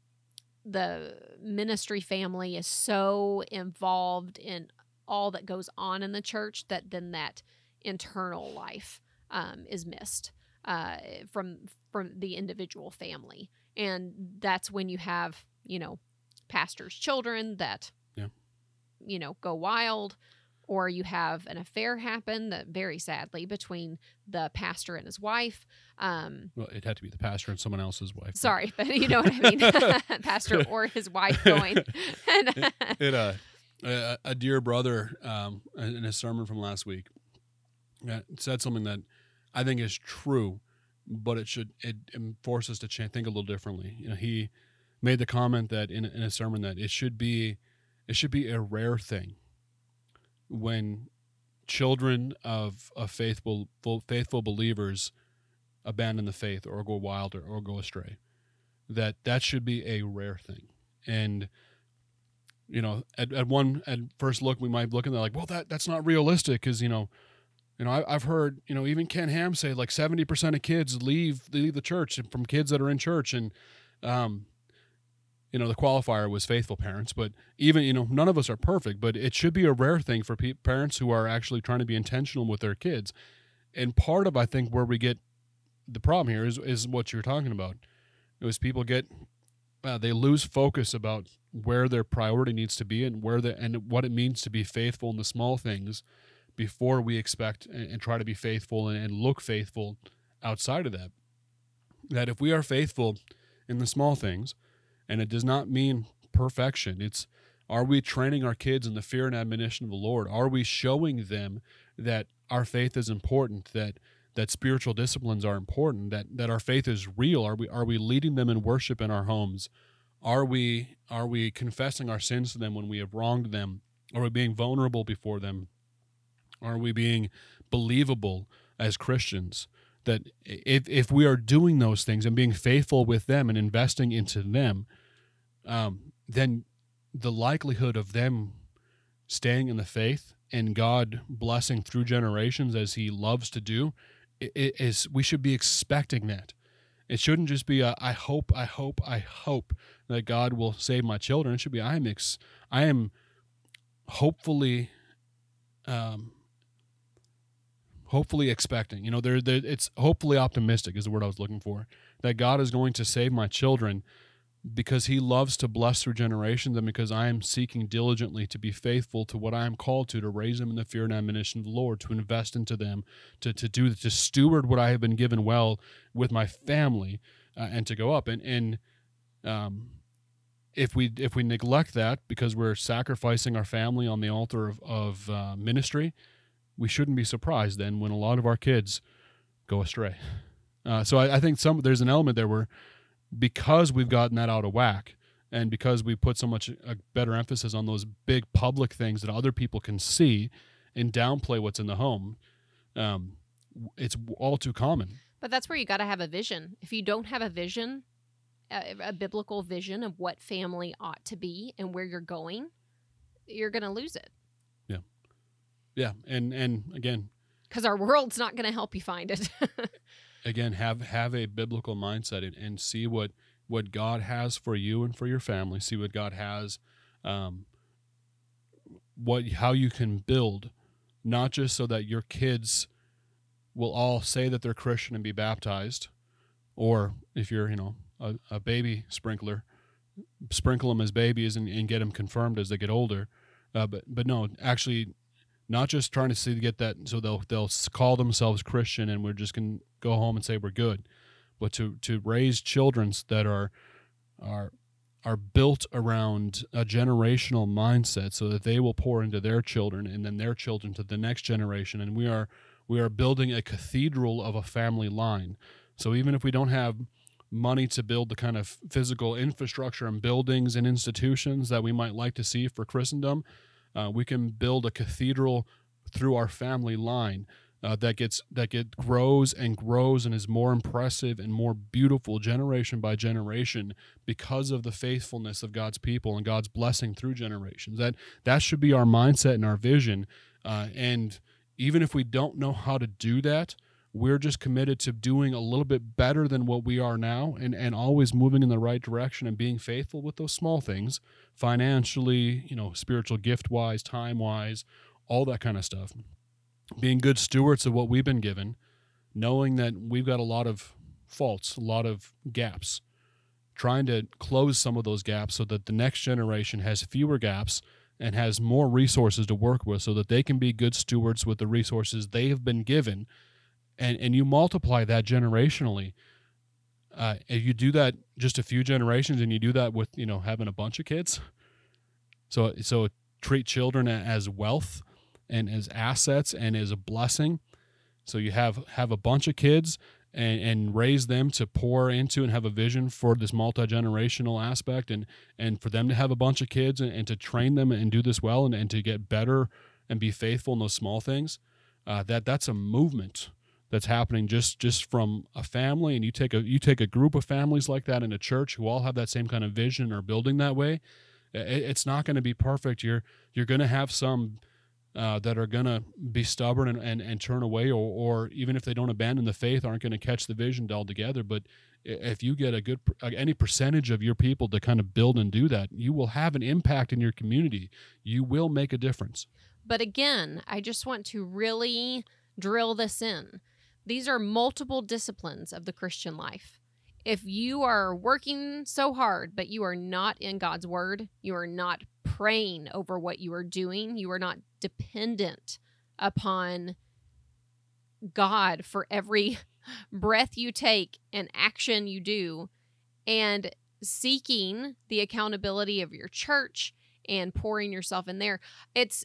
the ministry family is so involved in all that goes on in the church that then that internal life um, is missed uh, from from the individual family, and that's when you have you know pastors' children that. You know go wild, or you have an affair happen that very sadly between the pastor and his wife. Um, well, it had to be the pastor and someone else's wife. Sorry, but you know what I mean, pastor or his wife going. it, it uh, a, a dear brother um, in a sermon from last week uh, said something that I think is true, but it should it, it forces us to change, think a little differently. You know, he made the comment that in, in a sermon that it should be it should be a rare thing when children of, of faithful faithful believers abandon the faith or go wild or, or go astray. That that should be a rare thing. And you know, at, at one at first look we might look and they're like, well that that's not realistic because you know you know, I, have heard, you know, even Ken Ham say like 70% of kids leave leave the church from kids that are in church. And, um, you know, the qualifier was faithful parents, but even, you know, none of us are perfect, but it should be a rare thing for pe- parents who are actually trying to be intentional with their kids. And part of, I think, where we get the problem here is, is what you're talking about. It was people get uh, they lose focus about where their priority needs to be and where the and what it means to be faithful in the small things before we expect and, and try to be faithful and, and look faithful outside of that that if we are faithful in the small things and it does not mean perfection. It's are we training our kids in the fear and admonition of the lord? Are we showing them that our faith is important that that spiritual disciplines are important that that our faith is real? Are we are we leading them in worship in our homes? Are we are we confessing our sins to them when we have wronged them? Are we being vulnerable before them? Are we being believable as christians? That if if we are doing those things and being faithful with them and investing into them um, then the likelihood of them staying in the faith and god blessing through generations as he loves to do is we should be expecting that it shouldn't just be a I hope, I hope, I hope that God will save my children. It should be I am ex- I am hopefully um hopefully expecting. You know, there, there it's hopefully optimistic is the word I was looking for. That God is going to save my children because he loves to bless through generations and because I am seeking diligently to be faithful to what I am called to, to raise them in the fear and admonition of the Lord, to invest into them, to, to do, to steward what I have been given well with my family uh, and to go up. And, and, um, if we, if we neglect that because we're sacrificing our family on the altar of, of uh, ministry, we shouldn't be surprised then when a lot of our kids go astray. Uh, so I, I think some, there's an element there where, because we've gotten that out of whack and because we put so much a better emphasis on those big public things that other people can see and downplay what's in the home um, it's all too common. But that's where you got to have a vision. If you don't have a vision a, a, biblical vision of what family ought to be and where you're going you're going to lose it. Yeah. Yeah and and again because our world's not going to help you find it again have have a biblical mindset and, and see what what God has for you and for your family. See what God has, um, what how you can build, not just so that your kids will all say that they're Christian and be baptized, or if you're you know a, a baby sprinkler, sprinkle them as babies and, and get them confirmed as they get older. Uh, but but no, actually not just trying to see to get that so they'll they'll call themselves Christian and we're just gonna go home and say we're good, but to to raise children that are are are built around a generational mindset so that they will pour into their children and then their children to the next generation. And we are we are building a cathedral of a family line. So even if we don't have money to build the kind of physical infrastructure and buildings and institutions that we might like to see for christendom uh, we can build a cathedral through our family line uh, that gets that get grows and grows and is more impressive and more beautiful generation by generation because of the faithfulness of God's people and God's blessing through generations. That that should be our mindset and our vision. Uh, and even if we don't know how to do that, we're just committed to doing a little bit better than what we are now and, and always moving in the right direction and being faithful with those small things financially you know spiritual gift wise time wise all that kind of stuff. Being good stewards of what we've been given knowing that we've got a lot of faults a lot of gaps trying to close some of those gaps so that the next generation has fewer gaps and has more resources to work with so that they can be good stewards with the resources they have been given and and you multiply that generationally uh, if you do that just a few generations and you do that with you know having a bunch of kids. So so treat children as wealth and as assets and as a blessing. So you have have a bunch of kids and, and raise them to pour into and have a vision for this multi-generational aspect and and for them to have a bunch of kids and, and to train them and do this well and, and to get better and be faithful in those small things. Uh, that that's a movement that's happening just just from a family and you take a you take a group of families like that in a church who all have that same kind of vision or building that way it, it's not going to be perfect. You're you're going to have some uh, that are going to be stubborn and, and, and turn away or, or even if they don't abandon the faith aren't going to catch the vision altogether but if you get a good any percentage of your people to kind of build and do that you will have an impact in your community. You will make a difference. But again i just want to really drill this in these are multiple disciplines of the Christian life. if you are working so hard, but you are not in God's word, you are not praying over what you are doing, you are not dependent upon God for every breath you take and action you do, and seeking the accountability of your church and pouring yourself in there, it's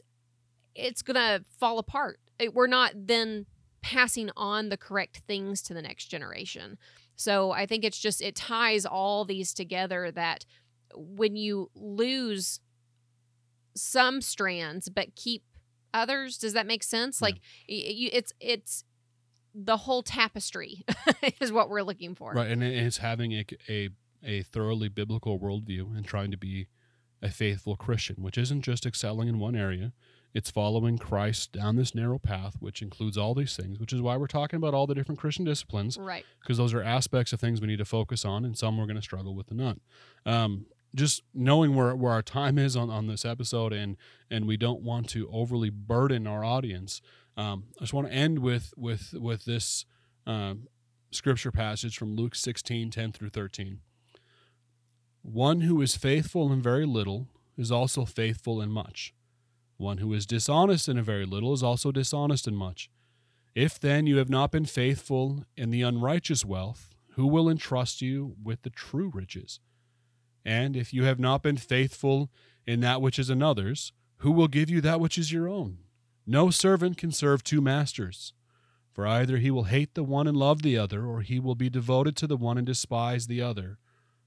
it's gonna fall apart. It, we're not then passing on the correct things to the next generation. So I think it's just it ties all these together that when you lose some strands but keep others, does that make sense? Yeah. Like it's it's the whole tapestry is what we're looking for. Right, and it's having a, a a thoroughly biblical worldview and trying to be a faithful Christian, which isn't just excelling in one area. It's following Christ down this narrow path, which includes all these things, which is why we're talking about all the different Christian disciplines, Right. because those are aspects of things we need to focus on, and some we're going to struggle with the none. Um, just knowing where, where our time is on, on this episode, and and we don't want to overly burden our audience. Um, I just want to end with with with this um, scripture passage from Luke 16, 10 through 13. One who is faithful in very little is also faithful in much. One who is dishonest in a very little is also dishonest in much. If then you have not been faithful in the unrighteous wealth, who will entrust you with the true riches? And if you have not been faithful in that which is another's, who will give you that which is your own? No servant can serve two masters. For either he will hate the one and love the other, or he will be devoted to the one and despise the other.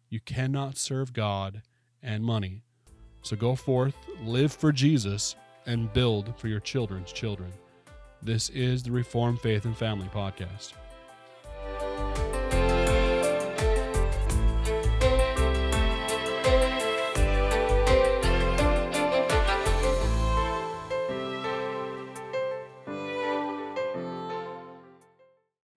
You cannot serve God and money. So go forth, live for Jesus, and build for your children's children. This is the Reformed Faith and Family Podcast.